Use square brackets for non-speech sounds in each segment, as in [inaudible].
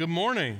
Good morning.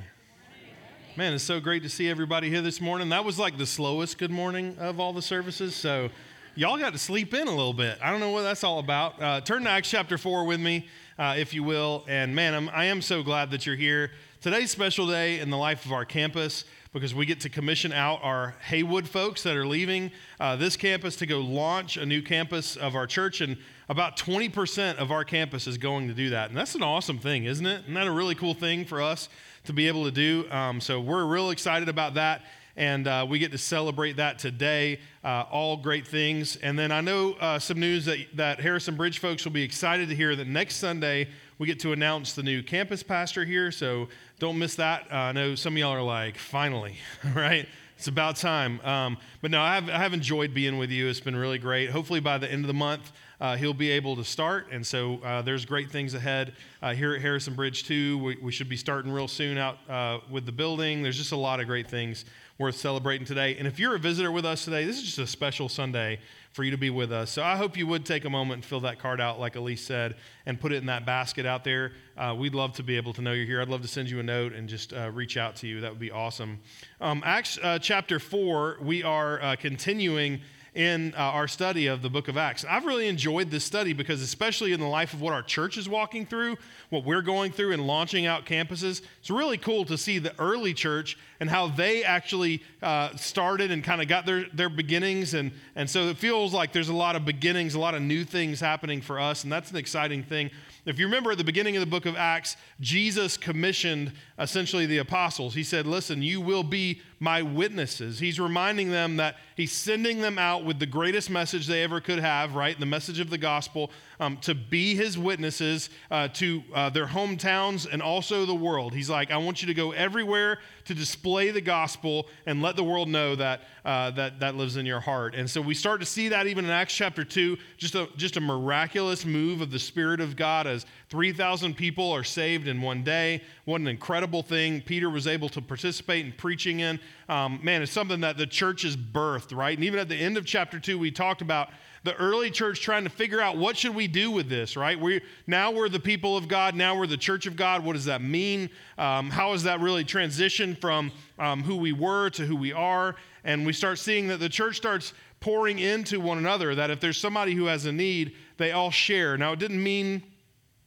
Man, it's so great to see everybody here this morning. That was like the slowest good morning of all the services. So, y'all got to sleep in a little bit. I don't know what that's all about. Uh, turn to Acts chapter 4 with me, uh, if you will. And man, I'm, I am so glad that you're here. Today's special day in the life of our campus because we get to commission out our Haywood folks that are leaving uh, this campus to go launch a new campus of our church. And about 20% of our campus is going to do that. And that's an awesome thing, isn't it? Isn't that a really cool thing for us to be able to do? Um, so we're real excited about that. And uh, we get to celebrate that today. Uh, all great things. And then I know uh, some news that, that Harrison Bridge folks will be excited to hear that next Sunday we get to announce the new campus pastor here. So don't miss that. Uh, I know some of y'all are like, finally, [laughs] right? It's about time. Um, but no, I have, I have enjoyed being with you. It's been really great. Hopefully, by the end of the month, uh, he'll be able to start. And so uh, there's great things ahead uh, here at Harrison Bridge, too. We, we, should be starting real soon out uh, with the building. There's just a lot of great things worth celebrating today. And if you're a visitor with us today, this is just a special Sunday for you to be with us. So I hope you would take a moment and fill that card out, like Elise said, and put it in that basket out there. Uh, we'd love to be able to know you're here. I'd love to send you a note and just uh, reach out to you. That would be awesome. Um, Acts uh, chapter 4, we are uh, continuing in uh, our study of the book of Acts. I've really enjoyed this study because, especially in the life of what our church is walking through, what we're going through and launching out campuses, it's really cool to see the early church and how they actually uh, started and kind of got their, their beginnings. And, and so it feels like there's a lot of beginnings, a lot of new things happening for us, and that's an exciting thing. If you remember at the beginning of the book of Acts, Jesus commissioned essentially the apostles. He said, Listen, you will be my witnesses. He's reminding them that he's sending them out with the greatest message they ever could have, right? The message of the gospel, um, to be his witnesses uh, to uh, their hometowns and also the world. He's like, I want you to go everywhere to display the gospel and let the world know that uh, that, that lives in your heart. And so we start to see that even in Acts chapter 2, just a, just a miraculous move of the Spirit of God as 3,000 people are saved in one day. What an incredible thing Peter was able to participate in preaching in. Um, man, it's something that the church is birthed, right? And even at the end of chapter 2, we talked about the early church trying to figure out what should we do with this right? We now we're the people of god. Now we're the church of god. What does that mean? Um, how has that really transitioned from um, who we were to who we are? And we start seeing that the church starts pouring into one another that if there's somebody who has a need they all share. Now it didn't mean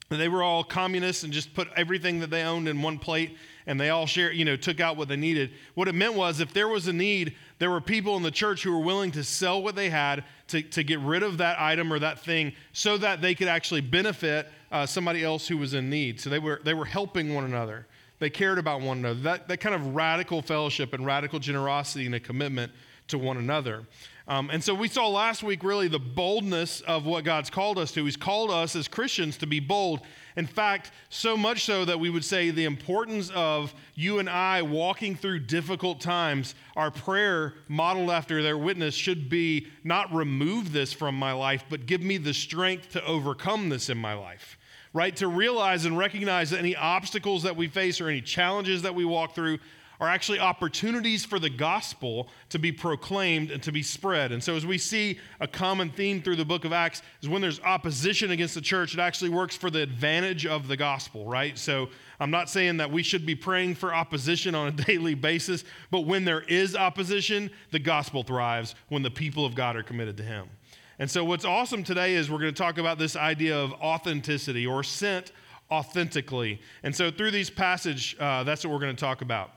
that they were all communists and just put everything that they owned in one plate and they all share you know took out what they needed what it meant was if there was a need there were people in the church who were willing to sell what they had to, to get rid of that item or that thing so that they could actually benefit uh, somebody else who was in need so they were they were helping one another they cared about one another. That, that kind of radical fellowship and radical generosity and a commitment to one another. Um, and so we saw last week really the boldness of what God's called us to. He's called us as Christians to be bold. In fact, so much so that we would say the importance of you and I walking through difficult times, our prayer modeled after their witness should be not remove this from my life, but give me the strength to overcome this in my life right? To realize and recognize that any obstacles that we face or any challenges that we walk through are actually opportunities for the gospel to be proclaimed and to be spread. And so, as we see a common theme through the book of Acts, is when there's opposition against the church, it actually works for the advantage of the gospel, right? So, I'm not saying that we should be praying for opposition on a [laughs] daily basis, but when there is opposition, the gospel thrives when the people of God are committed to Him. And so, what's awesome today is we're going to talk about this idea of authenticity or sent authentically. And so, through these passage, uh, that's what we're going to talk about.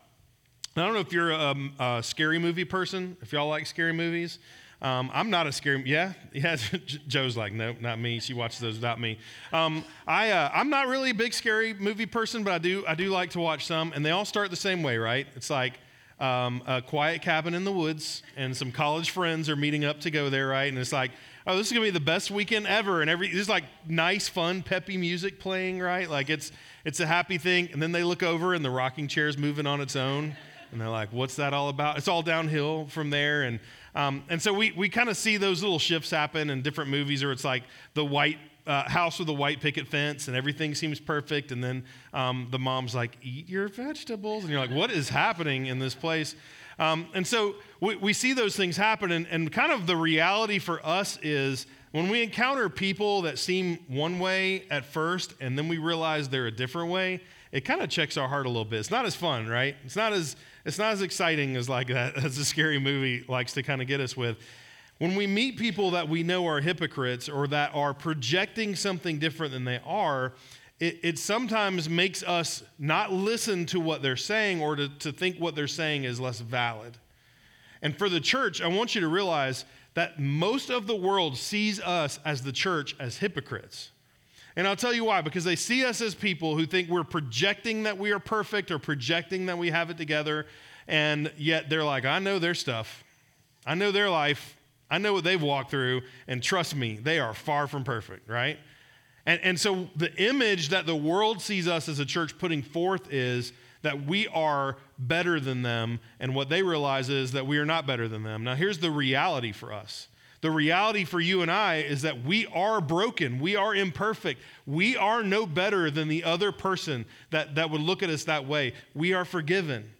I don't know if you're a, a scary movie person, if y'all like scary movies. Um, I'm not a scary, yeah, yeah. [laughs] Joe's like, no, not me. She watches those without me. Um, I, uh, I'm not really a big scary movie person, but I do, I do like to watch some, and they all start the same way, right? It's like um, a quiet cabin in the woods, and some college friends are meeting up to go there, right? And it's like, oh, this is gonna be the best weekend ever, and every there's like nice, fun, peppy music playing, right? Like it's it's a happy thing. And then they look over, and the rocking chair's moving on its own, and they're like, what's that all about? It's all downhill from there, and um, and so we we kind of see those little shifts happen in different movies, or it's like the white uh, house with a white picket fence and everything seems perfect. And then um, the mom's like, eat your vegetables. And you're like, what is happening in this place? Um, and so we, we, see those things happen. And, and kind of the reality for us is when we encounter people that seem one way at first and then we realize they're a different way, it kind of checks our heart a little bit. It's not as fun, right? It's not as it's not as exciting as like that [laughs] as a scary movie likes to kind of get us with. When we meet people that we know are hypocrites or that are projecting something different than they are, it, it sometimes makes us not listen to what they're saying or to, to think what they're saying is less valid. And for the church, I want you to realize that most of the world sees us as the church as hypocrites. And I'll tell you why because they see us as people who think we're projecting that we are perfect or projecting that we have it together. And yet they're like, I know their stuff, I know their life, I know what they've walked through. And trust me, they are far from perfect, right? And, and so the image that the world sees us as a church putting forth is that we are better than them, and what they realize is that we are not better than them. Now, here's the reality for us. The reality for you and I is that we are broken. We are imperfect. We are no better than the other person that, that would look at us that way. We are forgiven.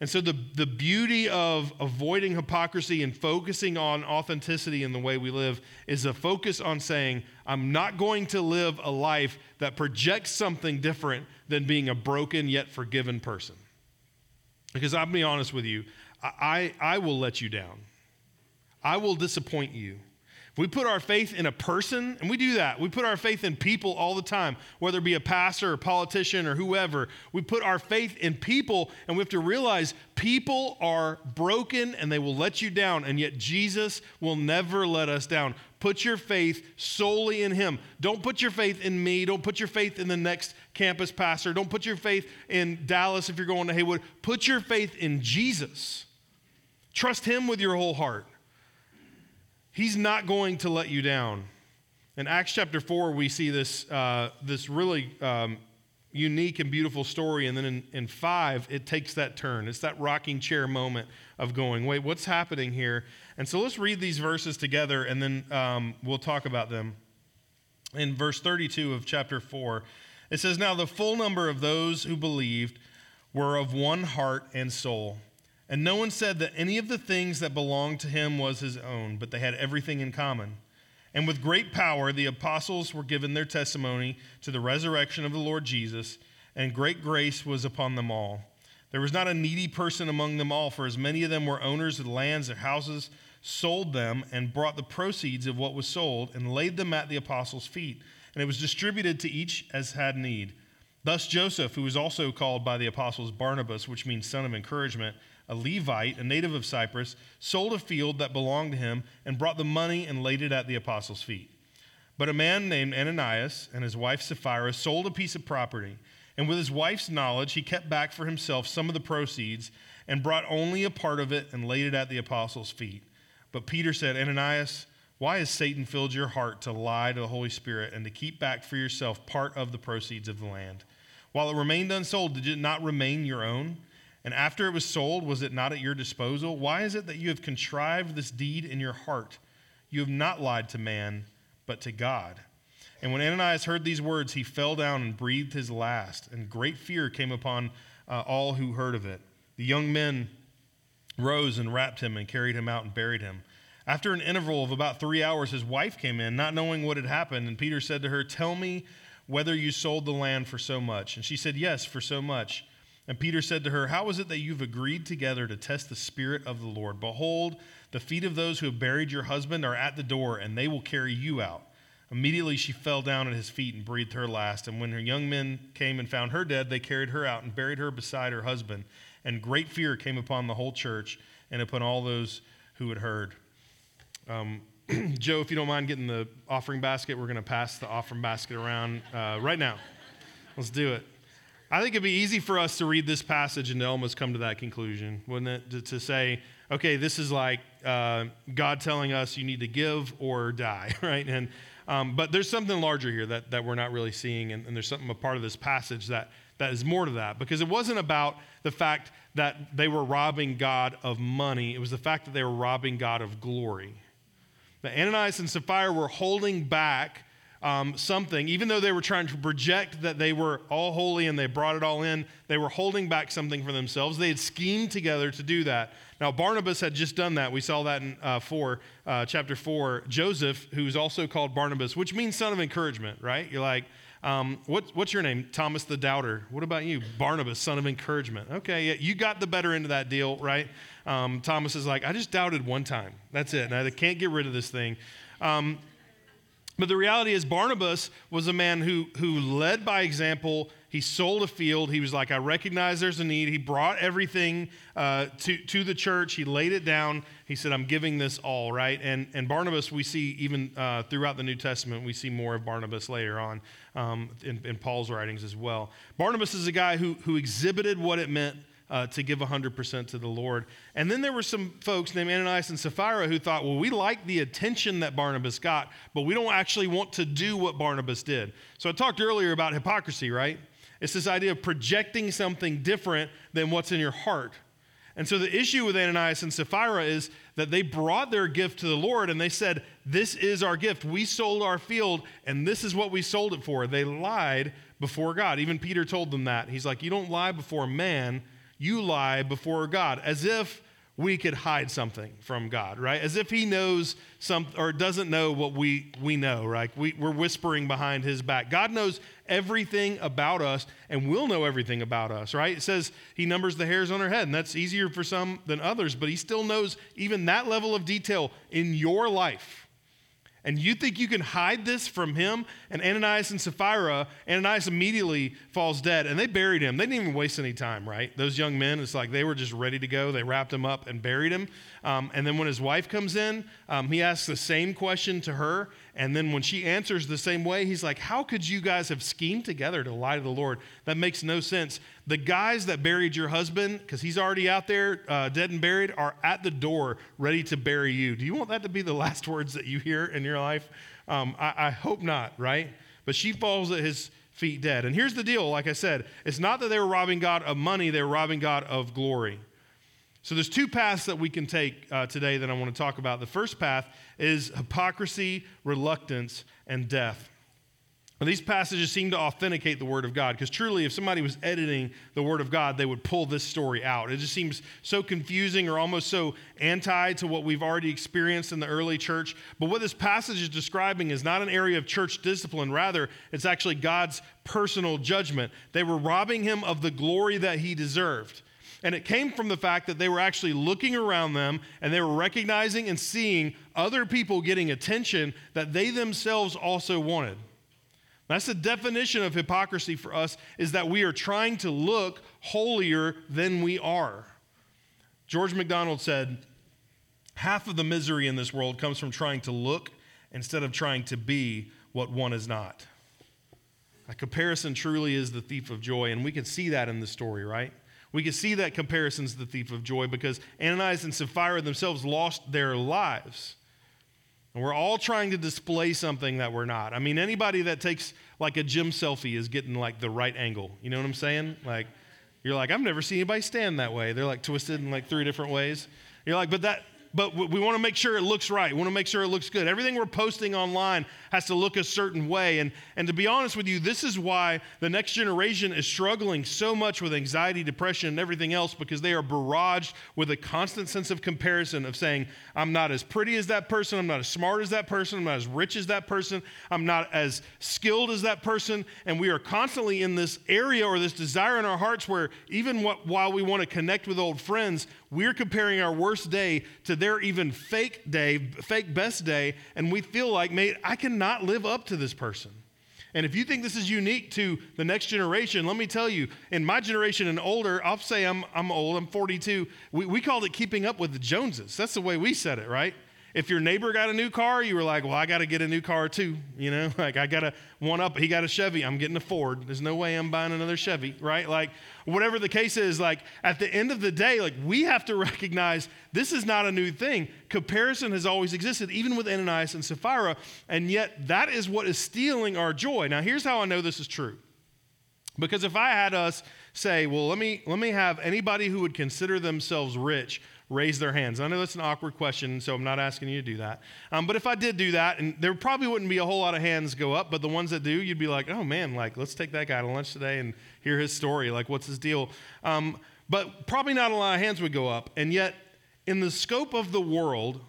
And so, the, the beauty of avoiding hypocrisy and focusing on authenticity in the way we live is a focus on saying, I'm not going to live a life that projects something different than being a broken yet forgiven person. Because I'll be honest with you, I, I will let you down, I will disappoint you. If we put our faith in a person, and we do that, we put our faith in people all the time, whether it be a pastor or politician or whoever. We put our faith in people, and we have to realize people are broken and they will let you down, and yet Jesus will never let us down. Put your faith solely in Him. Don't put your faith in me. Don't put your faith in the next campus pastor. Don't put your faith in Dallas if you're going to Haywood. Put your faith in Jesus. Trust Him with your whole heart. He's not going to let you down. In Acts chapter 4, we see this, uh, this really um, unique and beautiful story. And then in, in 5, it takes that turn. It's that rocking chair moment of going, wait, what's happening here? And so let's read these verses together and then um, we'll talk about them. In verse 32 of chapter 4, it says, Now the full number of those who believed were of one heart and soul. And no one said that any of the things that belonged to him was his own, but they had everything in common. And with great power, the apostles were given their testimony to the resurrection of the Lord Jesus, and great grace was upon them all. There was not a needy person among them all, for as many of them were owners of lands and houses, sold them, and brought the proceeds of what was sold, and laid them at the apostles' feet. And it was distributed to each as had need. Thus Joseph, who was also called by the apostles Barnabas, which means son of encouragement, a Levite, a native of Cyprus, sold a field that belonged to him and brought the money and laid it at the apostles' feet. But a man named Ananias and his wife Sapphira sold a piece of property, and with his wife's knowledge, he kept back for himself some of the proceeds and brought only a part of it and laid it at the apostles' feet. But Peter said, Ananias, why has Satan filled your heart to lie to the Holy Spirit and to keep back for yourself part of the proceeds of the land? While it remained unsold, did it not remain your own? And after it was sold, was it not at your disposal? Why is it that you have contrived this deed in your heart? You have not lied to man, but to God. And when Ananias heard these words, he fell down and breathed his last, and great fear came upon uh, all who heard of it. The young men rose and wrapped him and carried him out and buried him. After an interval of about three hours, his wife came in, not knowing what had happened. And Peter said to her, Tell me whether you sold the land for so much. And she said, Yes, for so much. And Peter said to her, How is it that you've agreed together to test the Spirit of the Lord? Behold, the feet of those who have buried your husband are at the door, and they will carry you out. Immediately she fell down at his feet and breathed her last. And when her young men came and found her dead, they carried her out and buried her beside her husband. And great fear came upon the whole church and upon all those who had heard. Um, [clears throat] Joe, if you don't mind getting the offering basket, we're going to pass the offering basket around uh, right now. Let's do it. I think it'd be easy for us to read this passage and to almost come to that conclusion, wouldn't it? To, to say, okay, this is like uh, God telling us you need to give or die, [laughs] right? And um, but there's something larger here that, that we're not really seeing, and, and there's something a part of this passage that that is more to that because it wasn't about the fact that they were robbing God of money; it was the fact that they were robbing God of glory. That Ananias and Sapphira were holding back um, something, even though they were trying to project that they were all holy and they brought it all in, they were holding back something for themselves. They had schemed together to do that. Now, Barnabas had just done that. We saw that in uh, 4, uh, chapter 4. Joseph, who's also called Barnabas, which means son of encouragement, right? You're like, Um, what, what's your name? Thomas the Doubter. What about you? Barnabas, son of encouragement. Okay, yeah, you got the better end of that deal, right? Um, Thomas is like, I just doubted one time. That's it. And I can't get rid of this thing. Um, but the reality is, Barnabas was a man who, who led by example. He sold a field. He was like, I recognize there's a need. He brought everything uh, to, to the church. He laid it down. He said, I'm giving this all, right? And, and Barnabas, we see even uh, throughout the New Testament, we see more of Barnabas later on um, in, in Paul's writings as well. Barnabas is a guy who, who exhibited what it meant uh, to give 100% to the Lord. And then there were some folks named Ananias and Sapphira who thought, well, we like the attention that Barnabas got, but we don't actually want to do what Barnabas did. So I talked earlier about hypocrisy, right? It's this idea of projecting something different than what's in your heart. And so the issue with Ananias and Sapphira is that they brought their gift to the Lord and they said, This is our gift. We sold our field and this is what we sold it for. They lied before God. Even Peter told them that. He's like, You don't lie before man, you lie before God, as if we could hide something from God, right? As if he knows some or doesn't know what we, we know, right? We, we're whispering behind his back. God knows everything about us and will know everything about us, right? It says he numbers the hairs on our head, and that's easier for some than others, but he still knows even that level of detail in your life. And you think you can hide this from him? And Ananias and Sapphira, Ananias immediately falls dead, and they buried him. They didn't even waste any time, right? Those young men, it's like they were just ready to go. They wrapped him up and buried him. Um, and then when his wife comes in, um, he asks the same question to her, and then when she answers the same way, he's like, How could you guys have schemed together to lie to the Lord? That makes no sense. The guys that buried your husband, because he's already out there uh, dead and buried, are at the door ready to bury you. Do you want that to be the [laughs] last words that you hear in your life? Um, I, I hope not, right? But she falls at his feet dead. And here's the deal like I said, it's not that they were robbing God of money, they were robbing God of glory. So there's two paths that we can take uh, today that I want to talk about. The first path is hypocrisy, reluctance, and death. These passages seem to authenticate the Word of God because truly, if somebody was editing the Word of God, they would pull this story out. It just seems so confusing or almost so anti to what we've already experienced in the early church. But what this passage is describing is not an area of church discipline, rather, it's actually God's personal judgment. They were robbing him of the glory that he deserved. And it came from the fact that they were actually looking around them and they were recognizing and seeing other people getting attention that they themselves also wanted. That's the definition of hypocrisy for us is that we are trying to look holier than we are. George MacDonald said, half of the misery in this world comes from trying to look instead of trying to be what one is not. A comparison truly is the thief of joy, and we can see that in the story, right? We can see that comparison's the thief of joy because Ananias and Sapphira themselves lost their lives. And we're all trying to display something that we're not. I mean, anybody that takes like a gym selfie is getting like the right angle. You know what I'm saying? Like, you're like, I've never seen anybody stand that way. They're like twisted in like three different ways. You're like, but that but we want to make sure it looks right. We want to make sure it looks good. Everything we're posting online has to look a certain way. And, and to be honest with you, this is why the next generation is struggling so much with anxiety, depression, and everything else because they are barraged with a constant sense of comparison of saying, I'm not as pretty as that person, I'm not as smart as that person, I'm not as rich as that person, I'm not as skilled as that person. And we are constantly in this area or this desire in our hearts where even what, while we want to connect with old friends, we're comparing our worst day to their even fake day, fake best day, and we feel like, mate, I cannot live up to this person. And if you think this is unique to the next generation, let me tell you, in my generation and older, I'll say I'm, I'm old, I'm 42. We, we called it keeping up with the Joneses. That's the way we said it, right? If your neighbor got a new car, you were like, well, I got to get a new car too. You know, [laughs] like I got to one up. He got a Chevy. I'm getting a Ford. There's no way I'm buying another Chevy, right? Like, whatever the case is, like at the end of the day, like we have to [laughs] recognize this is not a new thing. Comparison has always existed, even with Ananias and Sapphira. And yet that is what is stealing our joy. Now, here's how I know this is true. Because if I had us say, well, let me, let me have anybody who would consider themselves rich raise their hands. I know that's an awkward question, so I'm not asking you to do that. Um, but if I did do that, and there probably wouldn't be a whole lot of hands go up, but the ones that do, you'd be like, oh man, like let's take that guy to lunch today and hear his story. Like, what's his deal? Um, but probably not a lot of hands would go up. And yet, in the scope of the world,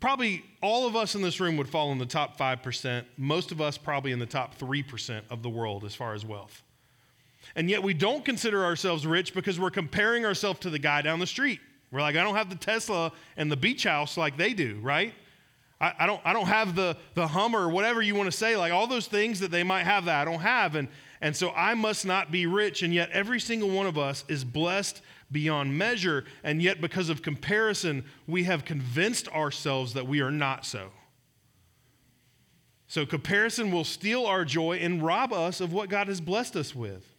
probably all of us in this room would fall in the top 5%, most of us probably in the top 3% of the world as far as wealth. And yet we don't consider ourselves rich because we're comparing ourselves to the guy down the street. We're like, I don't have the Tesla and the beach house like they do, right? I, I, don't, I don't have the, the Hummer, whatever you want to say, like all those things that they might have that I don't have. And, and so I must not be rich. And yet every single one of us is blessed beyond measure. And yet, because of comparison, we have convinced ourselves that we are not so. So, comparison will steal our joy and rob us of what God has blessed us with.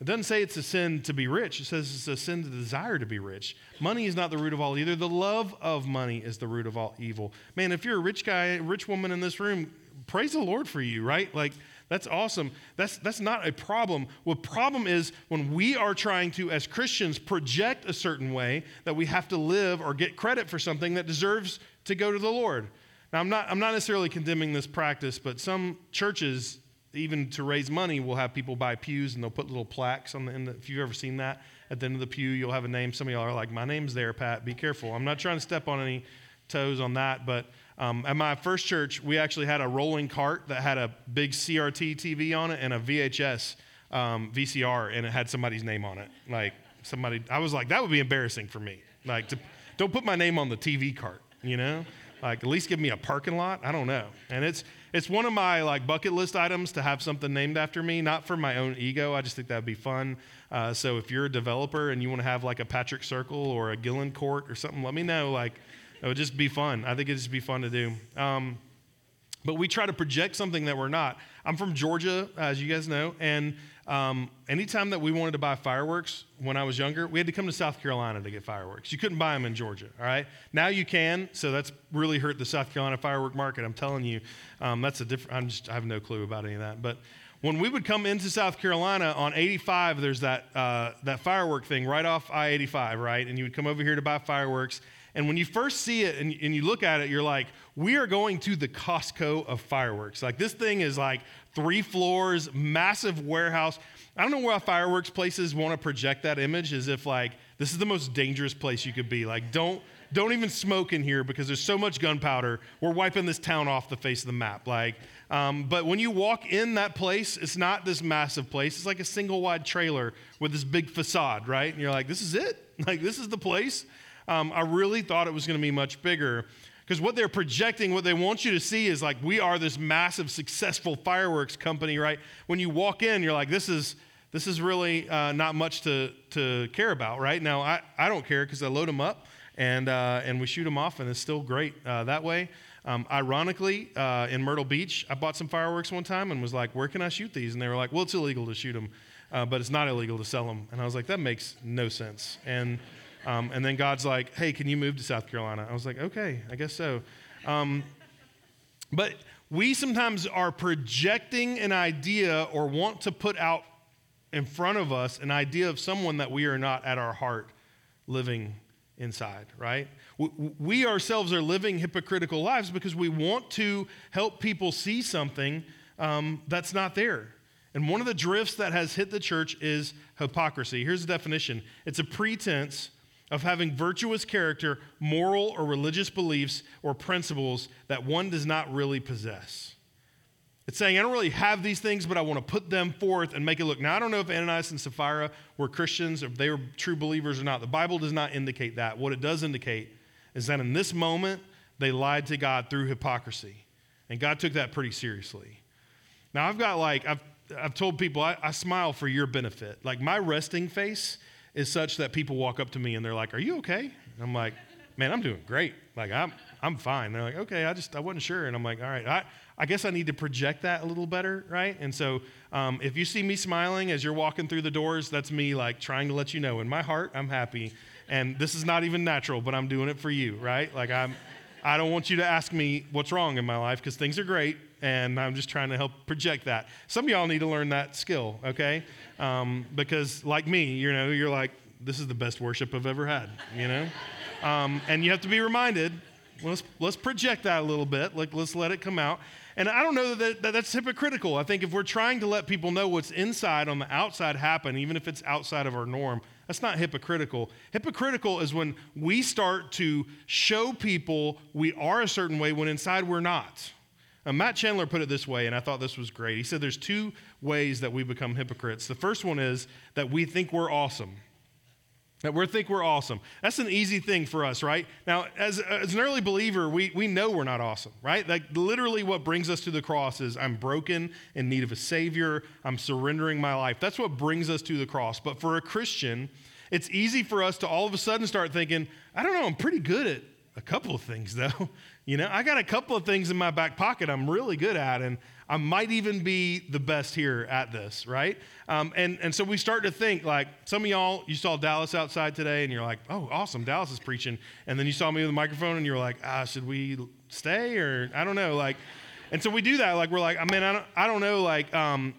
It doesn't say it's a sin to be rich. It says it's a sin to desire to be rich. Money is not the root of all either. The love of money is the root of all evil. Man, if you're a rich guy, rich woman in this room, praise the Lord for you, right? Like, that's awesome. That's, that's not a problem. What problem is when we are trying to, as Christians, project a certain way that we have to live or get credit for something that deserves to go to the Lord. Now, I'm not, I'm not necessarily condemning this practice, but some churches even to raise money, we'll have people buy pews and they'll put little plaques on the end. If you've ever seen that, at the end of the pew, you'll have a name. Some of y'all are like, "My name's there, Pat. Be careful." I'm not trying to step on any toes on that, but um, at my first church, we actually had a rolling cart that had a big CRT TV on it and a VHS um, VCR, and it had somebody's name on it. Like somebody, I was like, that would be embarrassing for me. Like, to, don't put my name on the TV cart, you know? Like, at least give me a parking lot. I don't know. And it's it's one of my like bucket list items to have something named after me, not for my own ego. I just think that'd be fun. Uh, so if you're a developer and you want to have like a Patrick Circle or a Gillen Court or something, let me know. Like, it would just be fun. I think it'd just be fun to do. Um, but we try to project something that we're not. I'm from Georgia, as you guys know, and um, anytime that we wanted to buy fireworks when I was younger, we had to come to South Carolina to get fireworks. You couldn't buy them in Georgia, all right? Now you can, so that's really hurt the South Carolina firework market. I'm telling you, um, that's a different, I'm just, I have no clue about any of that. But when we would come into South Carolina on 85, there's that, uh, that firework thing right off I 85, right? And you would come over here to buy fireworks. And when you first see it and, and, you look at it, you're like, we are going to the Costco of fireworks. Like, this thing is like three floors, massive warehouse. I don't know why fireworks places want to project that image as if, like, this is the most dangerous place you could be. Like, don't. Don't even smoke in here because there's so much gunpowder. We're wiping this town off the face of the map. Like, um, but when you walk in that place, it's not this massive place. It's like a single wide trailer with this big facade, right? And you're like, this is it? [laughs] Like, this is the place? Um, I really thought it was going to be much bigger because what they're projecting, what they want you to see is like, we are this massive, successful fireworks company, right? When you walk in, you're like, this is. This is really uh, not much to, to care about, right? Now, I, I don't care because I load them up and, uh, and we shoot them off, and it's still great uh, that way. Um, ironically, uh, in Myrtle Beach, I bought some fireworks one time and was like, Where can I shoot these? And they were like, Well, it's illegal to shoot them, uh, but it's not illegal to sell them. And I was like, That makes no sense. And um, and then God's like, hey, can you move to South Carolina? I was like, okay, I guess so. Um, but we sometimes are projecting an idea or want to put out in front of us an idea of someone that we are not at our heart living inside, right? We ourselves are living hypocritical lives because we want to help people see something um, that's not there. And one of the drifts that has hit the church is hypocrisy. Here's the definition it's a pretense of having virtuous character, moral or religious beliefs or principles that one does not really possess. It's saying, I don't really have these things, but I want to put them forth and make it look. Now, I don't know if Ananias and Sapphira were Christians, if they were true believers or not. The Bible does not indicate that. What it does indicate is that in this moment, they lied to God through hypocrisy. And God took that pretty seriously. Now, I've got like, I've, I've told people, I, I smile for your benefit. Like, my resting face is such that people walk up to me and they're like, Are you okay? And I'm like, Man, I'm doing great. Like, I'm, I'm fine. They're like, Okay, I just, I wasn't sure. And I'm like, All right, I, I guess I need to project that a little better, right? And so um, if you see me smiling as you're walking through the doors, that's me like trying to let you know in my heart, I'm happy. And this is not even natural, but I'm doing it for you, right? Like, I'm, I don't want you to ask me what's wrong in my life because things are great and I'm just trying to help project that. Some of y'all need to learn that skill, okay? Um, because, like me, you know, you're like, this is the best worship I've ever had, you know? Um, and you have to be reminded, let's, let's project that a little bit, like, let's let it come out. And I don't know that, that that's hypocritical. I think if we're trying to let people know what's inside on the outside happen, even if it's outside of our norm, That's not hypocritical. Hypocritical is when we start to show people we are a certain way when inside we're not. Now, Matt Chandler put it this way, and I thought this was great. He said there's two ways that we become hypocrites. The first one is that we think we're awesome. That we think we're awesome. That's an easy thing for us, right? Now, as, as an early believer, we, we know we're not awesome, right? Like, literally, what brings us to the cross is I'm broken, in need of a Savior, I'm surrendering my life. That's what brings us to the cross. But for a Christian, it's easy for us to all of a sudden start thinking, I don't know, I'm pretty good at a couple of things, though. [laughs] You know, I got a couple of things in my back pocket I'm really good at, and I might even be the best here at this, right? Um, and, and so we start to think like some of y'all, you saw Dallas outside today and you're like, oh, awesome, Dallas is preaching. And then you saw me with the microphone and you're like, ah, should we stay or I don't know. Like, and so we do that. Like, we're like, I mean, I don't, I don't know. Like, um,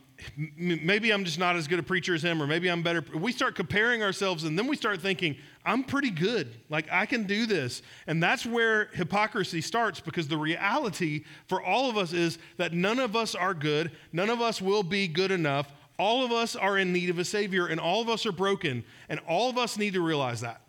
maybe I'm just not as good a preacher as him, or maybe I'm better. We start comparing ourselves, and then we start thinking, I'm pretty good. Like, I can do this. And that's where hypocrisy starts because the reality for all of us is that none of us are good. None of us will be good enough. All of us are in need of a Savior, and all of us are broken. And all of us need to realize that.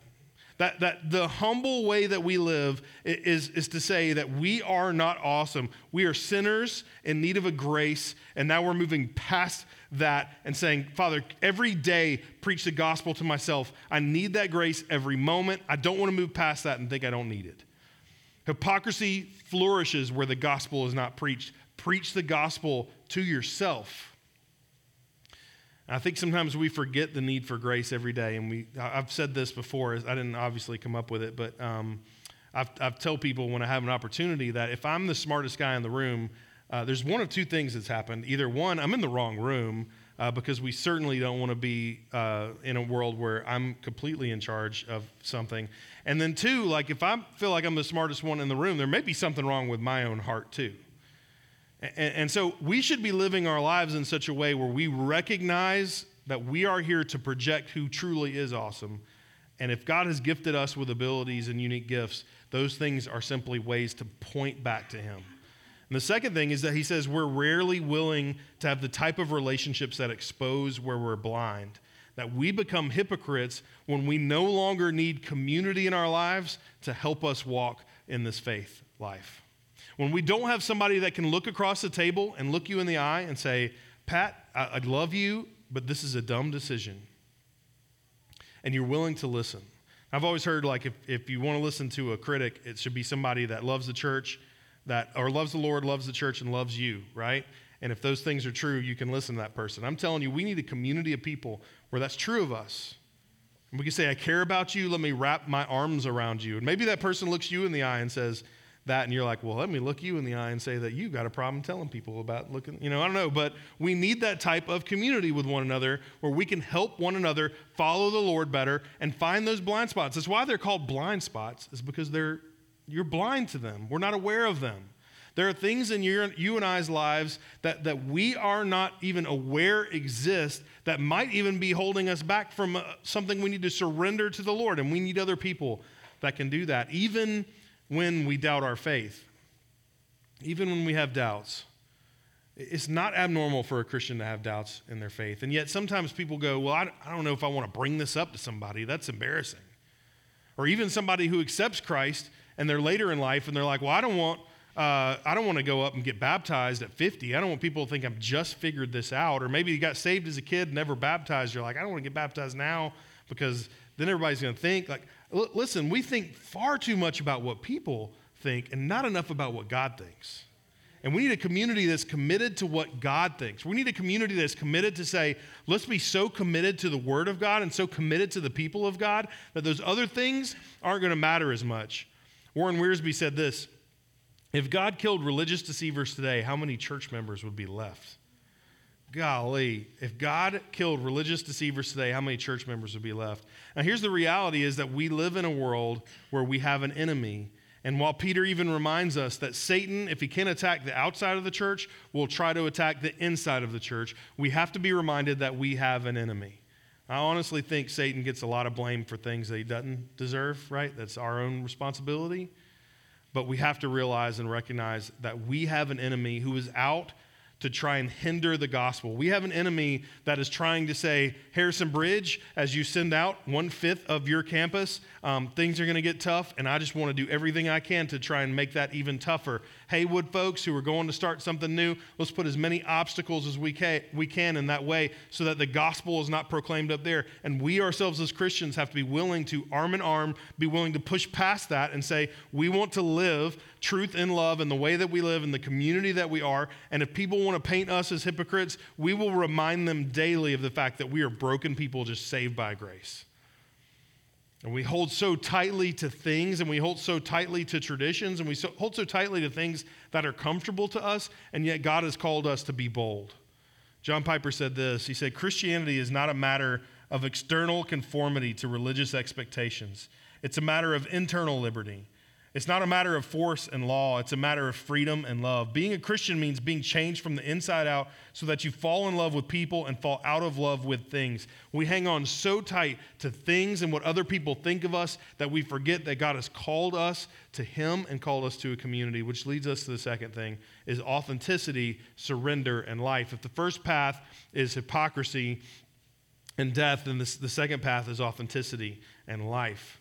That, that the humble way that we live is, is to say that we are not awesome. We are sinners in need of a grace, and now we're moving past that and saying, Father, every day preach the gospel to myself. I need that grace every moment. I don't want to move past that and think I don't need it. Hypocrisy flourishes where the gospel is not preached. Preach the gospel to yourself. I think sometimes we forget the need for grace every day. And we, I've said this before, I didn't obviously come up with it, but um, I've, I've tell people when I have an opportunity that if I'm the smartest guy in the room, uh, there's one of two things that's happened. Either one, I'm in the wrong room uh, because we certainly don't want to be uh, in a world where I'm completely in charge of something. And then two, like if I feel like I'm the smartest one in the room, there may be something wrong with my own heart too. And, and so we should be living our lives in such a way where we recognize that we are here to project who truly is awesome. And if God has gifted us with abilities and unique gifts, those things are simply ways to point back to Him. And the second thing is that he says we're rarely willing to have the type of relationships that expose where we're blind. That we become hypocrites when we no longer need community in our lives to help us walk in this faith life. When we don't have somebody that can look across the table and look you in the eye and say, Pat, I, I love you, but this is a dumb decision. And you're willing to listen. I've always heard like if, if you want to listen to a critic, it should be somebody that loves the church, that or loves the Lord, loves the church, and loves you, right? And if those things are true, you can listen to that person. I'm telling you, we need a community of people where that's true of us. And we can say, I care about you, let me wrap my arms around you. And maybe that person looks you in the eye and says, that and you're like, well, let me look you in the eye and say that you've got a problem telling people about looking, you know, I don't know, but we need that type of community with one another where we can help one another follow the Lord better and find those blind spots. That's why they're called blind spots, is because they're you're blind to them. We're not aware of them. There are things in your, you and I's lives that, that we are not even aware exist that might even be holding us back from uh, something we need to surrender to the Lord. And we need other people that can do that. Even when we doubt our faith, even when we have doubts. It's not abnormal for a Christian to have doubts in their faith. And yet sometimes people go, Well, I, don't know if I want to bring this up to somebody. That's embarrassing. Or even somebody who accepts Christ and they're later in life and they're like, Well, I don't want. Uh, I don't want to go up and get baptized at 50. I don't want people to think I've just figured this out. Or maybe you got saved as a kid, never baptized. You're like, I don't want to get baptized now because then everybody's going to think. Like, L- listen, we think far too much about what people think and not enough about what God thinks. And we need a community that's committed to what God thinks. We need a community that's committed to say, let's be so committed to the Word of God and so committed to the people of God that those other things aren't going to matter as much. Warren Wiersbe said this If God killed religious deceivers today, how many church members would be left? Golly, if God killed religious deceivers today, how many church members would be left? Now, here's the reality is that we live in a world where we have an enemy. And while Peter even reminds us that Satan, if he can attack the outside of the church, will try to attack the inside of the church, we have to be reminded that we have an enemy. I honestly think Satan gets a lot of blame for things that he doesn't deserve, right? That's our own responsibility. But we have to realize and recognize that we have an enemy who is out to try and hinder the gospel. We have an enemy that is trying to say, Harrison Bridge, as you send out one fifth of your campus, um, things are going to get tough, and I just want to do everything I can to try and make that even tougher. Haywood folks who are going to start something new, let's put as many obstacles as we can, we can in that way so that the gospel is not proclaimed up there. And we ourselves as Christians have to be willing to arm in arm, be willing to push past that and say, we want to live truth and love and the way that we live, and the community that we are. And if people want to paint us as hypocrites, we will remind them daily of the fact that we are broken people just saved by grace. And we hold so tightly to things and we hold so tightly to traditions and we so, hold so tightly to things that are comfortable to us, and yet God has called us to be bold. John Piper said this He said, Christianity is not a matter of external conformity to religious expectations, it's a matter of internal liberty. It's not a matter of force and law, it's a matter of freedom and love. Being a Christian means being changed from the inside out so that you fall in love with people and fall out of love with things. We hang on so tight to things and what other people think of us that we forget that God has called us to Him and called us to a community, which leads us to the second thing is authenticity, surrender, and life. If the first path is hypocrisy and death, then the, the second path is authenticity and life.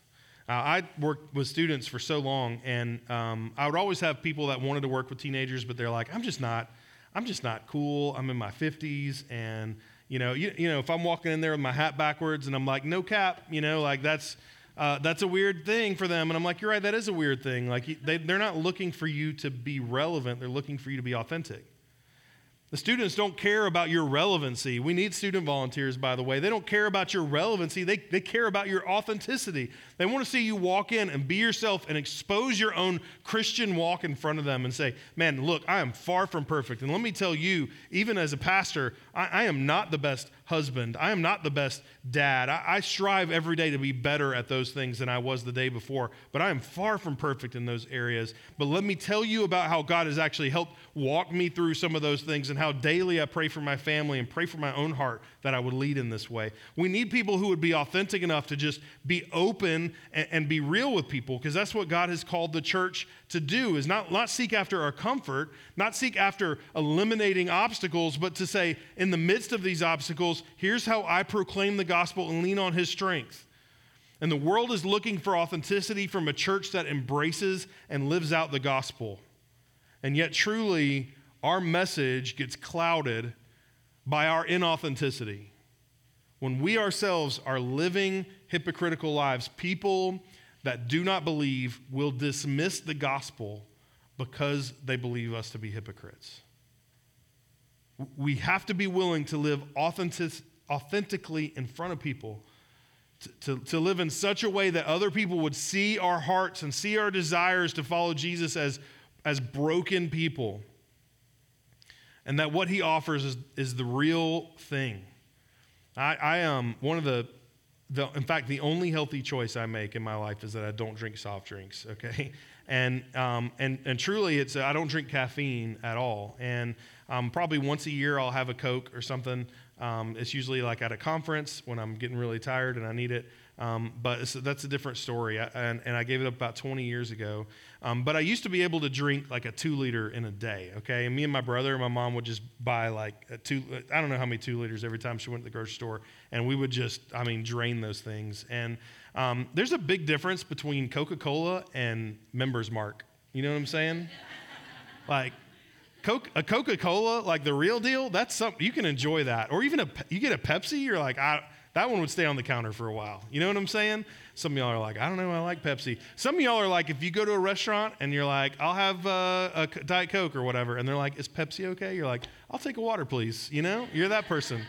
Uh, I worked with students for so long, and um, I would always have people that wanted to work with teenagers, but they're like, I'm just not, I'm just not cool. I'm in my 50s, and you know, you, you know, if I'm walking in there with my hat backwards, and I'm like, no cap, you know, like that's. Uh, that's a weird thing for them. And I'm like, you're right, that is a weird thing. Like, they, they're not looking for you to be relevant, they're looking for you to be authentic. The students don't care about your relevancy. We need student volunteers, by the way. They don't care about your relevancy, they, they care about your authenticity. They want to see you walk in and be yourself and expose your own Christian walk in front of them and say, Man, look, I am far from perfect. And let me tell you, even as a pastor, I, I am not the best husband. I am not the best dad. I, I, strive every day to be better at those things than I was the day before, but I am far from perfect in those areas. But let me tell you about how God has actually helped walk me through some of those things and how daily I pray for my family and pray for my own heart that I would lead in this way. We need people who would be authentic enough to just be open and, and be real with people because that's what God has called the church to do is not, not seek after our comfort, not seek after eliminating obstacles, but to say, in the midst of these obstacles, here's how I proclaim the gospel and lean on his strength. And the world is looking for authenticity from a church that embraces and lives out the gospel. And yet, truly, our message gets clouded by our inauthenticity. When we ourselves are living hypocritical lives, people that do not believe will dismiss the gospel because they believe us to be hypocrites. We have to be willing to live authentic, authentically in front of people, to, to, to live in such a way that other people would see our hearts and see our desires to follow Jesus as, as broken people. And that what he offers is, is the real thing. I, I am um, one of the the, in fact, the only healthy choice I make in my life is that I don't drink soft drinks, [laughs] okay? And, um, and, and truly, it's, I don't drink caffeine at all. And um, probably once a year, I'll have a Coke or something. Um, it's usually like at a conference when I'm getting really tired and I need it. Um, but that's a different story. I, and, and, I gave it up about 20 years ago. Um, but I used to be able to drink like a two liter in a day, okay? And me and my brother and my mom would just buy like a two, I don't know how many two liters every time she went to the grocery store. And we would just, I mean, drain those things. And um, there's a big difference between Coca Cola and Members Mark. You know what I'm saying? [laughs] like, Coke, a Coca Cola, like the real deal, that's something you can enjoy that. Or even a, you get a Pepsi, you're like, I, that one would stay on the counter for a while. You know what I'm saying? Some of y'all are like, I don't know, I like Pepsi. Some of y'all are like, if you go to a restaurant and you're like, I'll have uh, a Diet Coke or whatever, and they're like, is Pepsi okay? You're like, I'll take a water, please. You know, you're that person.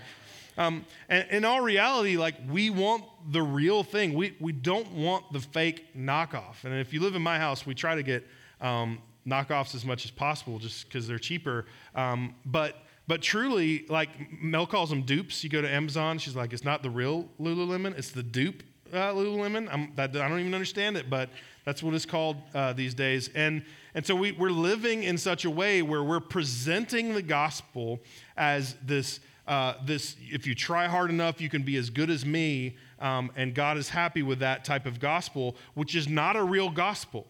Um, and in all reality, like we want the real thing. We, we don't want the fake knockoff. And if you live in my house, we try to get um, knockoffs as much as possible just because they're cheaper. Um, but but truly, like Mel calls them dupes. You go to Amazon, she's like, it's not the real Lululemon, it's the dupe uh, Lululemon. I'm, that, I don't even understand it, but that's what it's called uh, these days. And, and so we, we're living in such a way where we're presenting the gospel as this, uh, this if you try hard enough, you can be as good as me, um, and God is happy with that type of gospel, which is not a real gospel.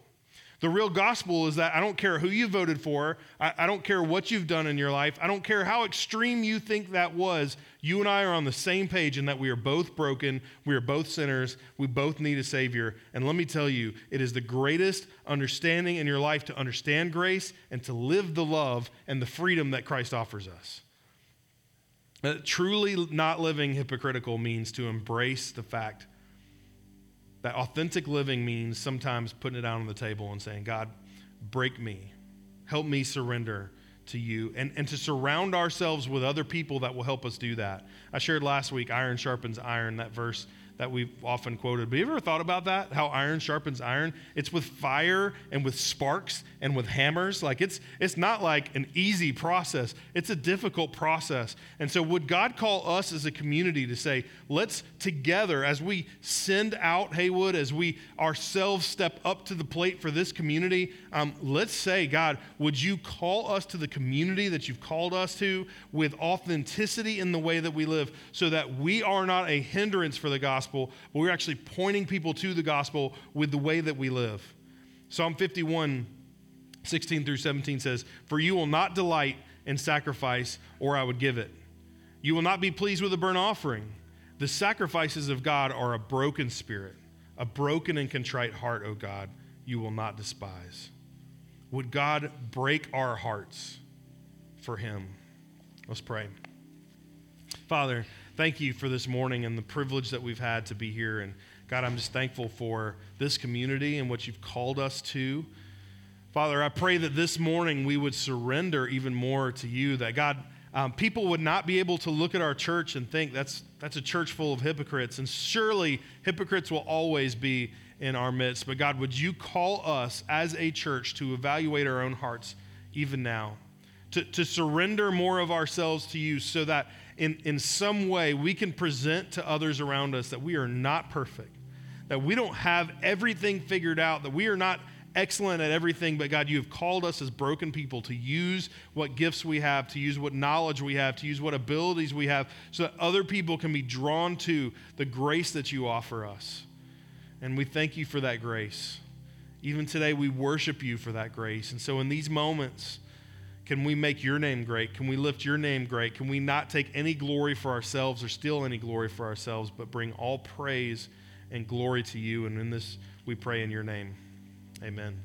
The real gospel is that I don't care who you voted for, I, I, don't care what you've done in your life, I don't care how extreme you think that was. You and I are on the same page in that we are both broken, we are both sinners, we both need a Savior. And let me tell you, it is the greatest understanding in your life to understand grace and to live the love and the freedom that Christ offers us. Uh, truly not living hypocritical means to embrace the fact that authentic living means sometimes putting it out on the table and saying, God, break me. Help me surrender to you and, and to surround ourselves with other people that will help us do that. I shared last week, iron sharpens iron, that verse that we've often quoted. Have you ever thought about that? How iron sharpens iron? It's with fire and with sparks and with hammers. Like it's it's not like an easy process. It's a difficult process. And so would God call us as a community to say, let's together as we send out Haywood, as we ourselves step up to the plate for this community, um, let's say, God, would you call us to the community that you've called us to with authenticity in the way that we live so that we are not a hindrance for the gospel gospel, but we're actually pointing people to the gospel with the way that we live. Psalm 51, 16 through 17 says, For you will not delight in sacrifice, or I would give it. You will not be pleased with a burnt offering. The sacrifices of God are a broken spirit, a broken and contrite heart, O God, you will not despise. Would God break our hearts for Him? Let's pray. Father, thank you for this morning and the privilege that we've had to be here. And God, I'm just thankful for this community and what you've called us to. Father, I pray that this morning we would surrender even more to you, that God, um, people would not be able to look at our church and think that's, that's a church full of hypocrites. And surely hypocrites will always be in our midst. But God, would you call us as a church to evaluate our own hearts even now? To, to surrender more of ourselves to you so that in, in some way we can present to others around us that we are not perfect, that we don't have everything figured out, that we are not excellent at everything, but God, you have called us as broken people to use what gifts we have, to use what knowledge we have, to use what abilities we have, so that other people can be drawn to the grace that you offer us. And we thank you for that grace. Even today, we worship you for that grace. And so, in these moments, can we make your name great? Can we lift your name great? Can we not take any glory for ourselves or steal any glory for ourselves, but bring all praise and glory to you? And in this, we pray in your name. Amen.